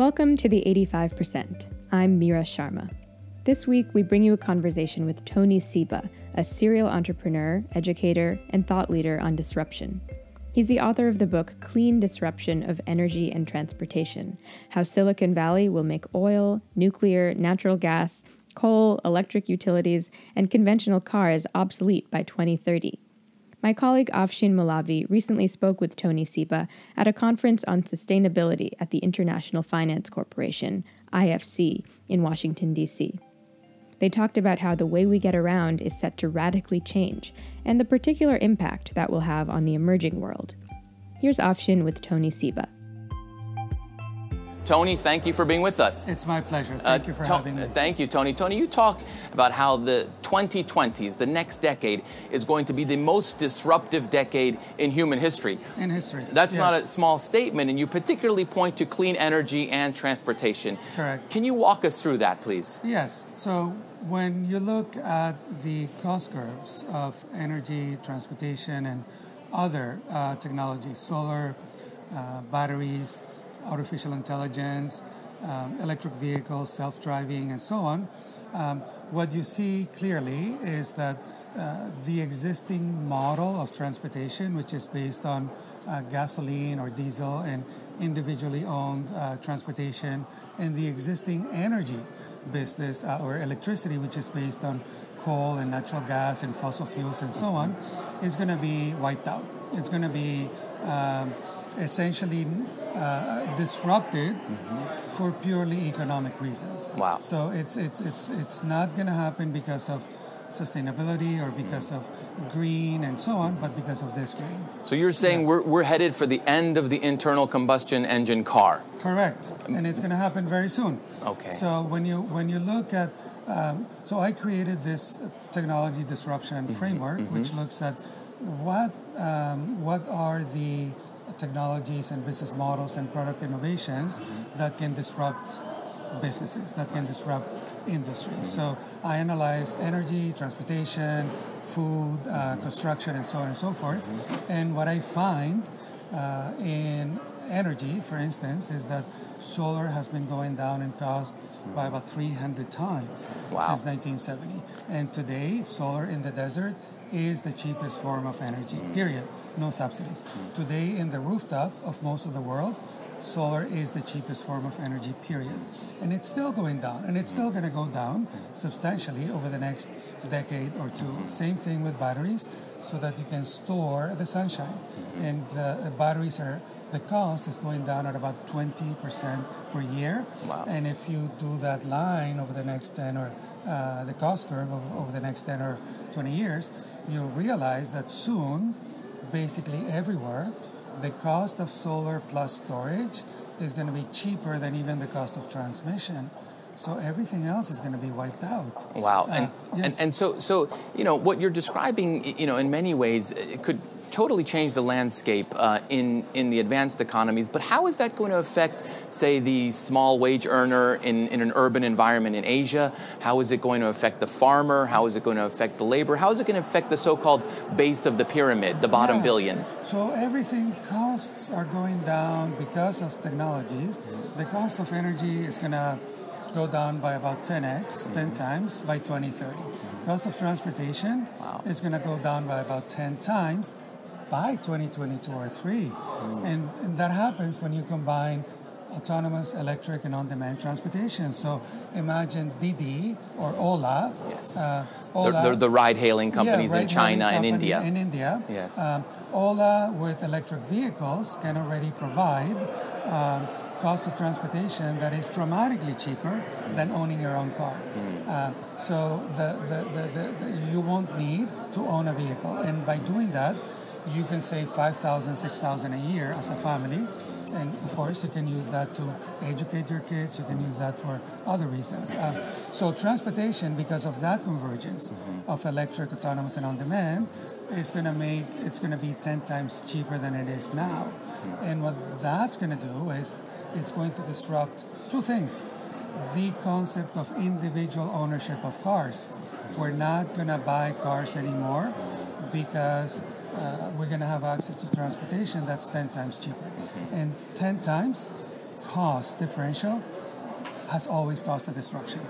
Welcome to the 85%. I'm Mira Sharma. This week, we bring you a conversation with Tony Seba, a serial entrepreneur, educator, and thought leader on disruption. He's the author of the book Clean Disruption of Energy and Transportation How Silicon Valley Will Make Oil, Nuclear, Natural Gas, Coal, Electric Utilities, and Conventional Cars Obsolete by 2030. My colleague Afshin Molavi recently spoke with Tony Seba at a conference on sustainability at the International Finance Corporation, IFC, in Washington, D.C. They talked about how the way we get around is set to radically change and the particular impact that will have on the emerging world. Here's Afshin with Tony Seba. Tony, thank you for being with us. It's my pleasure. Uh, thank uh, you for to- having me. Thank you, Tony. Tony, you talk about how the 2020s, the next decade, is going to be the most disruptive decade in human history. In history. That's yes. not a small statement, and you particularly point to clean energy and transportation. Correct. Can you walk us through that, please? Yes. So when you look at the cost curves of energy, transportation, and other uh, technologies, solar, uh, batteries, artificial intelligence, um, electric vehicles, self driving, and so on, um, what you see clearly is that uh, the existing model of transportation, which is based on uh, gasoline or diesel and individually owned uh, transportation, and the existing energy business uh, or electricity, which is based on coal and natural gas and fossil fuels and so on, is going to be wiped out. It's going to be um, essentially uh, disrupted mm-hmm. for purely economic reasons. Wow. So it's it's it's it's not going to happen because of sustainability or because of green and so on, but because of this green. So you're saying yeah. we're, we're headed for the end of the internal combustion engine car? Correct, and it's going to happen very soon. Okay. So when you when you look at um, so I created this technology disruption mm-hmm. framework, mm-hmm. which looks at what um, what are the technologies and business models and product innovations that can disrupt businesses, that can disrupt industries. So I analyze energy, transportation, food, uh, construction, and so on and so forth. And what I find uh, in energy, for instance, is that solar has been going down in cost Mm-hmm. by about 300 times wow. since 1970. And today, solar in the desert is the cheapest form of energy, mm. period. No subsidies. Mm. Today, in the rooftop of most of the world, solar is the cheapest form of energy, period. And it's still going down, and it's mm. still going to go down substantially over the next decade or two. Mm-hmm. Same thing with batteries, so that you can store the sunshine. Mm-hmm. And the batteries are the cost is going down at about 20% per year. Wow. And if you do that line over the next 10 or uh, the cost curve over, the next 10 or 20 years, you'll realize that soon, basically everywhere, the cost of solar plus storage is going to be cheaper than even the cost of transmission. So everything else is going to be wiped out. Wow, uh, and, yes. and and so so you know what you're describing, you know, in many ways, it could totally changed the landscape uh, in in the advanced economies. But how is that going to affect, say, the small wage earner in, in an urban environment in Asia? How is it going to affect the farmer? How is it going to affect the labor? How is it going to affect the so-called base of the pyramid, the bottom yeah. billion? So everything costs are going down because of technologies. The cost of energy is going to go down by about 10x, 10 times by 2030. Cost of transportation wow. is going to go down by about 10 times by 2022 or 3. Mm. And, and that happens when you combine autonomous, electric, and on-demand transportation. So imagine Didi or Ola. Yes. Uh, Ola, the, the, the ride-hailing companies yeah, in China and India. In India. Yes. Um, Ola with electric vehicles can already provide um, cost of transportation that is dramatically cheaper than owning your own car. Mm. Uh, so the, the, the, you won't need to own a vehicle. And by doing that, you can save 5000 6000 a year as a family. And of course you can use that to educate your kids. You can use that for other reasons. Uh, so transportation because of that convergence mm-hmm. of electric autonomous and on demand is going to make it's going to be 10 times cheaper than it is now. Mm-hmm. and what that's going to do is it's going to disrupt two things. The concept of individual ownership of cars. We're not going to buy cars anymore because uh, we're going to have access to transportation that's 10 times cheaper. Mm-hmm. And 10 times cost differential has always caused a disruption.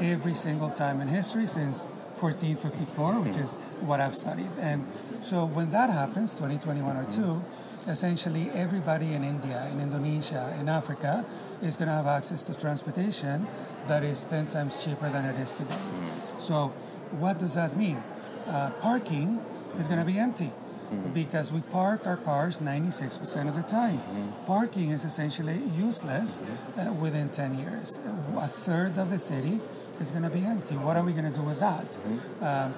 Every single time in history since 1454, which is what I've studied. And so when that happens, 2021 or 2, essentially everybody in India, in Indonesia, in Africa is going to have access to transportation that is 10 times cheaper than it is today. So what does that mean? Uh, parking is going to be empty Mm-hmm. because we park our cars 96% of the time. Mm-hmm. Parking is essentially useless mm-hmm. uh, within 10 years. A third of the city is going to be empty. What are we going to do with that? Um,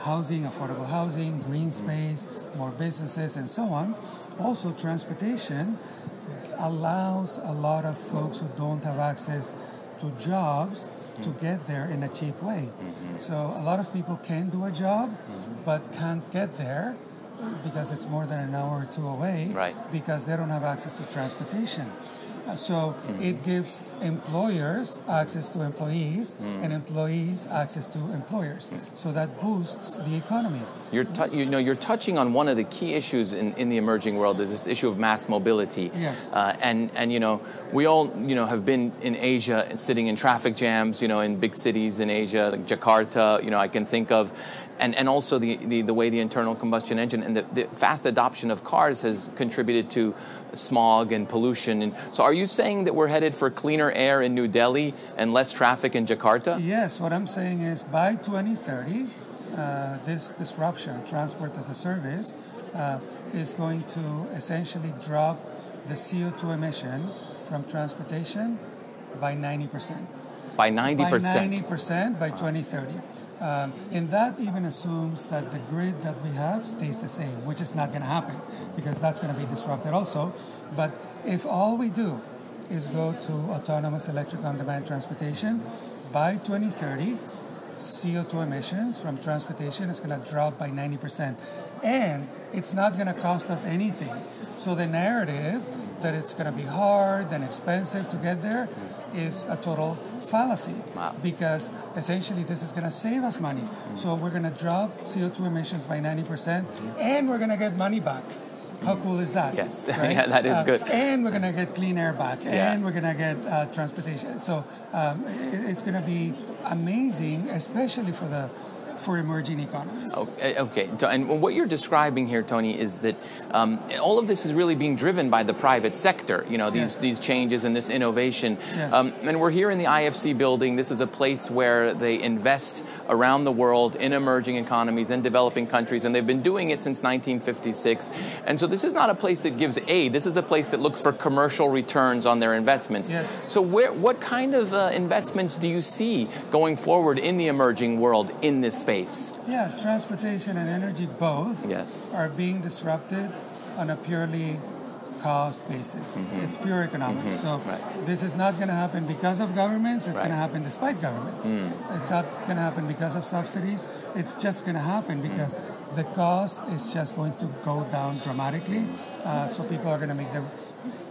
housing, affordable housing, green space, more businesses, and so on. Also, transportation allows a lot of folks who don't have access to jobs to get there in a cheap way. So, a lot of people can do a job but can't get there because it's more than an hour or two away Right. because they don't have access to transportation. Uh, So it gives employers access to employees and employees access to employers. So that boosts the economy. You're, tou- you know, you're touching on one of the key issues in, in the emerging world, this issue of mass mobility. Yes. Uh, and, and, you know, we all, you know, have been in Asia sitting in traffic jams, you know, in big cities in Asia, like Jakarta, you know, I can think of. And, and also the, the, the way the internal combustion engine and the, the fast adoption of cars has contributed to smog and pollution. And so are you saying that we're headed for cleaner air in New Delhi and less traffic in Jakarta? Yes, what I'm saying is by 2030, uh, this disruption, transport as a service, uh, is going to essentially drop the CO2 emission from transportation by 90%. By 90%. By 90% by 2030. Um, and that even assumes that the grid that we have stays the same, which is not going to happen because that's going to be disrupted also. But if all we do is go to autonomous electric on demand transportation, by 2030, CO2 emissions from transportation is going to drop by 90%. And it's not going to cost us anything. So the narrative that it's going to be hard and expensive to get there is a total fallacy Wow. because essentially this is going to save us money. So we're going to drop CO2 emissions by 90% and we're going to get money back. How cool is that? Yes. Yeah, that is Uh, good. And we're going to get clean air back Yeah. and we're going to get uh, transportation. So um, it- it's going to be amazing, especially for the for emerging economies. Okay, okay. And what you're describing here, Tony, is that um, all of this is really being driven by the private sector. You know, these Yes. these changes and this innovation. Yes. Um, and we're here in the IFC building. This is a place where they invest around the world in emerging economies and developing countries, and they've been doing it since 1956. And so this is not a place that gives aid. This is a place that looks for commercial returns on their investments. Yes. So where, what kind of uh, investments do you see going forward in the emerging world in this space? Yeah, transportation and energy both Yes. are being disrupted on a purely cost basis. It's pure economics. So Mm-hmm. Right. this is not going to happen because of governments. It's Right. Mm. going to happen despite governments. It's not going to happen because of subsidies. It's just going to happen Mm. because the cost is just going to go down dramatically. Uh, so people are going to make the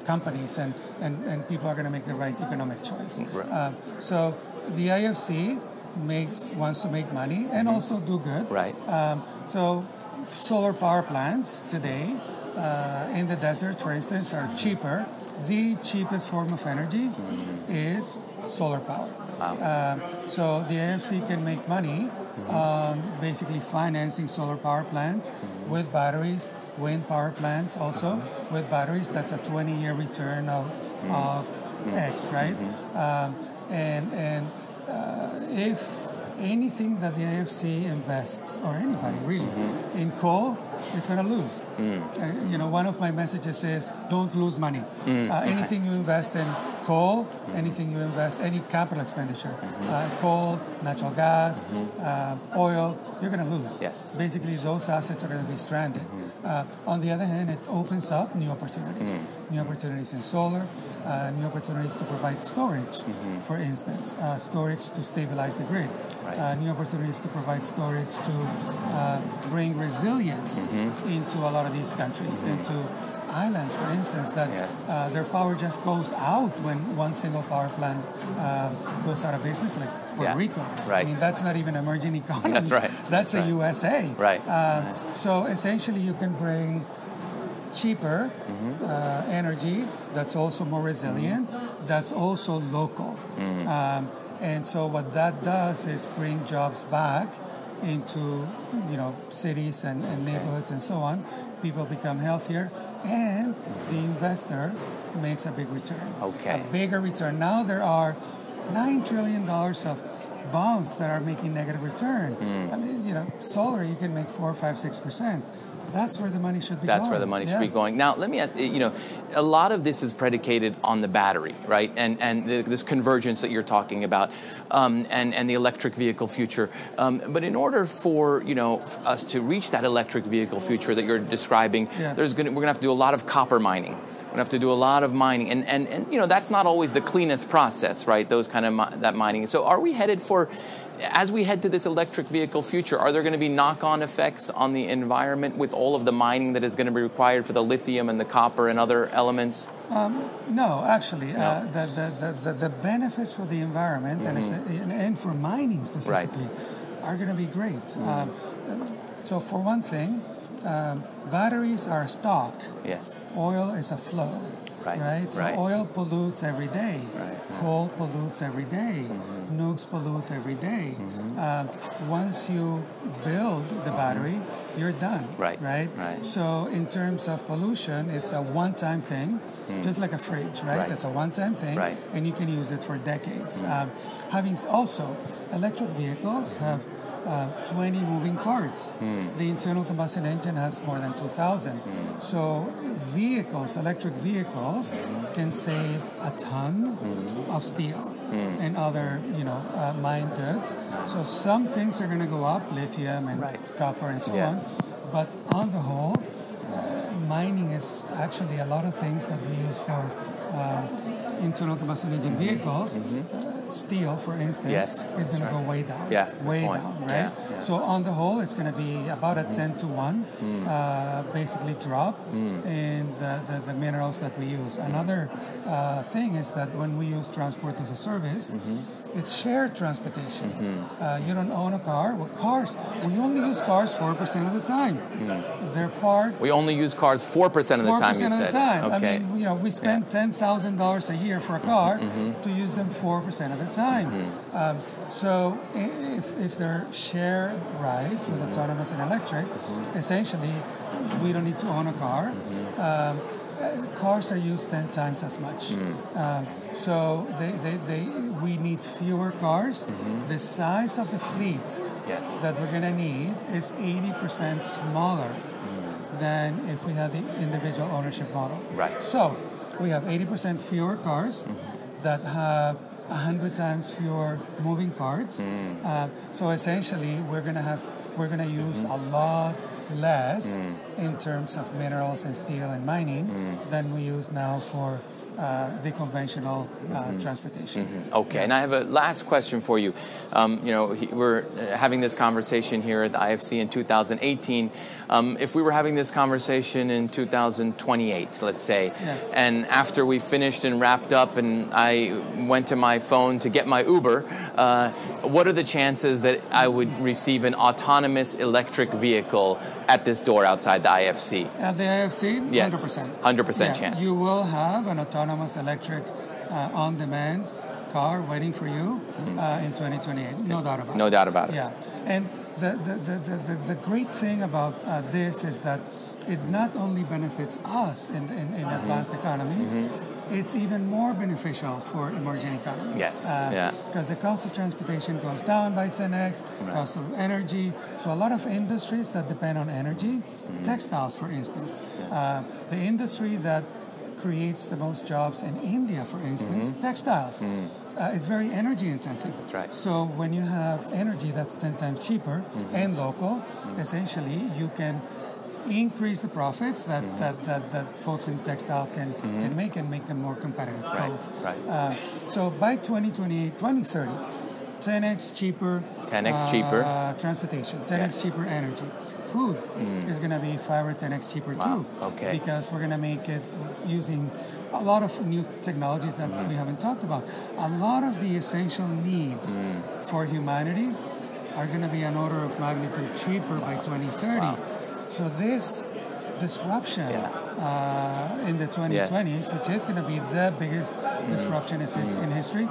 companies and, and, and people are going to make the right economic choice. Right. Uh, so the IFC makes wants to make money and also do good. Right. Um, so solar power plants today uh, in the desert, for instance, are cheaper. The cheapest form of energy is solar power. Um, so the IFC can make money on basically financing solar power plants with batteries, wind power plants also with batteries. That's a 20-year return of, of X, right? Um, and and uh, if anything that the IFC invests, or anybody really, in coal, is going to lose. Uh, you know, one of my messages is don't lose money. Uh, anything you invest in coal, anything you invest, any capital expenditure, uh, coal, natural gas, uh, oil, you're going to lose. Yes. Basically, those assets are going to be stranded. Uh, on the other hand, it opens up new opportunities. New opportunities in solar, uh, new opportunities to provide storage, for instance, uh, storage to stabilize the grid, Right. uh, new opportunities to provide storage to uh, bring resilience into a lot of these countries, into islands, for instance, that Yes. uh, their power just goes out when one single power plant uh, goes out of business, like Puerto Yeah. Rico. Right. I mean, that's not even emerging economies. right. That's, That's the right. USA. Right. Um, so essentially, you can bring cheaper uh, energy that's also more resilient, that's also local. Um, and so what that does is bring jobs back into you know cities and, and neighborhoods and so on. People become healthier, and the investor makes a big return. Okay. A bigger return. Now there are nine trillion dollars of bonds that are making negative return. Hmm. I mean, you know, solar you can make four, five, six percent. That's where the money should be That's going. where the money should be going. Now, let me ask you know, a lot of this is predicated on the battery, right? And and the, this convergence that you're talking about, um, and and the electric vehicle future. Um, but in order for you know us to reach that electric vehicle future that you're describing, Yeah. there's gonna we're gonna have to do a lot of copper mining. We're gonna have to do a lot of mining, and and, and you know that's not always the cleanest process, right? Those kind of mi- that mining. So, are we headed for as we head to this electric vehicle future, are there going to be knock-on effects on the environment with all of the mining that is going to be required for the lithium and the copper and other elements? No, actually, Uh, the, the, the, the, benefits for the environment and, it's- and, and for mining specifically are going to be great. Um, so, for one thing, um, batteries are a stock. Yes. Oil is a flow. Right, right? So right. oil pollutes every day. Right. Coal pollutes every day. Nukes pollute every day. Um, once you build the battery, you're done. Right, Right. right. So in terms of pollution, it's a one-time thing, just like a fridge, right? Right. It's a one-time thing, Right. and you can use it for decades. Um, having also, electric vehicles have uh, 20 moving parts. The internal combustion engine has more than 2,000. So vehicles, electric vehicles, can save a ton of steel and other, you know, uh, mine goods. So some things are going to go up, lithium and Right. copper and so Yes. on. But on the whole, uh, mining is actually a lot of things that we use for um, internal combustion engine vehicles. Uh, steel, for instance. Yes, is going to go way down. Yeah, way down, right? Yeah, yeah. So on the whole, it's going to be about a 10 to 1 Mm. uh, basically drop in the, the, the minerals that we use. Another uh, thing is that when we use transport as a service, Mm-hmm. It's shared transportation. Uh, you don't own a car. Well, cars, we only use cars 4% of the time. They're parked Mm. We only use cars 4% of the time, you percent said. of the time. Okay. I mean, you know, we spend ten thousand dollars a year for a car to use them four percent of the time. Um, so if, if they're shared rides with autonomous and electric, essentially, we don't need to own a car. Um, uh, cars are used ten times as much. Um, so they, they, they, we need fewer cars. Mm-hmm. The size of the fleet Yes. that we're going to need is 80% smaller mm. than if we had the individual ownership model. Right. So we have 80% fewer cars mm-hmm. that have 100 times fewer moving parts. Mm. Uh, so essentially, we're going to have we're going to use mm-hmm. a lot less mm. in terms of minerals and steel and mining than we use now for the conventional uh, transportation. Okay, and I have a last question for you. Um, you know, he- we're uh, having this conversation here at the IFC in 2018. Um, if we were having this conversation in 2028, let's say, Yes. and after we finished and wrapped up, and I went to my phone to get my Uber, uh, what are the chances that I would receive an autonomous electric vehicle at this door outside the IFC? At the IFC, Yes, 100%. 100% Yeah, chance. You will have an autonomous electric uh, on demand car waiting for you uh, in 2028. No doubt about it. Mm-hmm. No doubt about it. Yeah. And the, the, the, the, the, great thing about uh, this is that it not only benefits us in, in, in Mm-hmm. advanced economies, it's even more beneficial for emerging economies. Yes, yeah. Because the cost of transportation goes down by 10x, cost of energy. So a lot of industries that depend on energy, Mm-hmm. textiles, for instance, uh, the industry that creates the most jobs in India, for instance, textiles. Uh, it's very energy intensive. Mm-hmm. That's right. So when you have energy that's 10 times cheaper Mm-hmm. and local, essentially you can increase the profits that, Mm-hmm. that, that, that folks in textile can, can make and make them more competitive. Right, both. right. Uh, so by 2028, 2030, 10x cheaper. 10x cheaper. Uh, transportation, 10x cheaper energy. Food is going to be 5 or 10x cheaper Mm. Wow, too. okay. Because we're going to make it using a lot of new technologies that Mm-hmm. we haven't talked about. A lot of the essential needs Mm. for humanity are going to be an order of magnitude cheaper by 2030. So this disruption Yeah. uh, in the 2020s, which is going to be the biggest Mm-hmm. disruption is in history,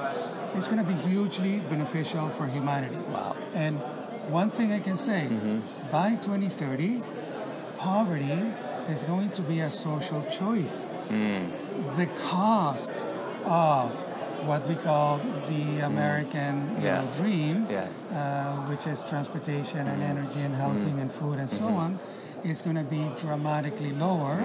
is going to be hugely beneficial for humanity. Wow. And one thing I can say Mm-hmm. by 2030, poverty is going to be a social choice. Mm. The cost of what we call the American Mm. Yeah. know, dream, Yes. uh, which is transportation and energy and housing and food and so on, is going to be dramatically lower.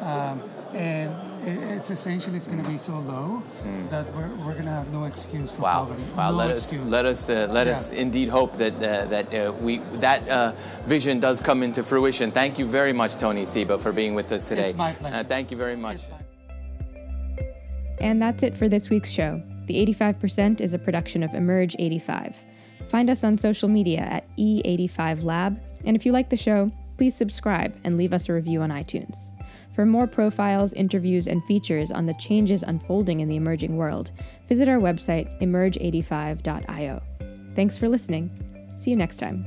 Um, and it's essentially it's going to be so low that we're, we're going to have no excuse for Wow! poverty. Wow! no let excuse. us let us uh, let us indeed hope that uh, that uh, we that uh, vision does come into fruition. Thank you very much, Tony Seba, for being with us today. It's my pleasure. Uh, thank you very much. And that's it for this week's show. The 85% is a production of Emerge 85. Find us on social media at E85Lab, and if you like the show, please subscribe and leave us a review on iTunes. For more profiles, interviews, and features on the changes unfolding in the emerging world, visit our website, emerge85.io. Thanks for listening. See you next time.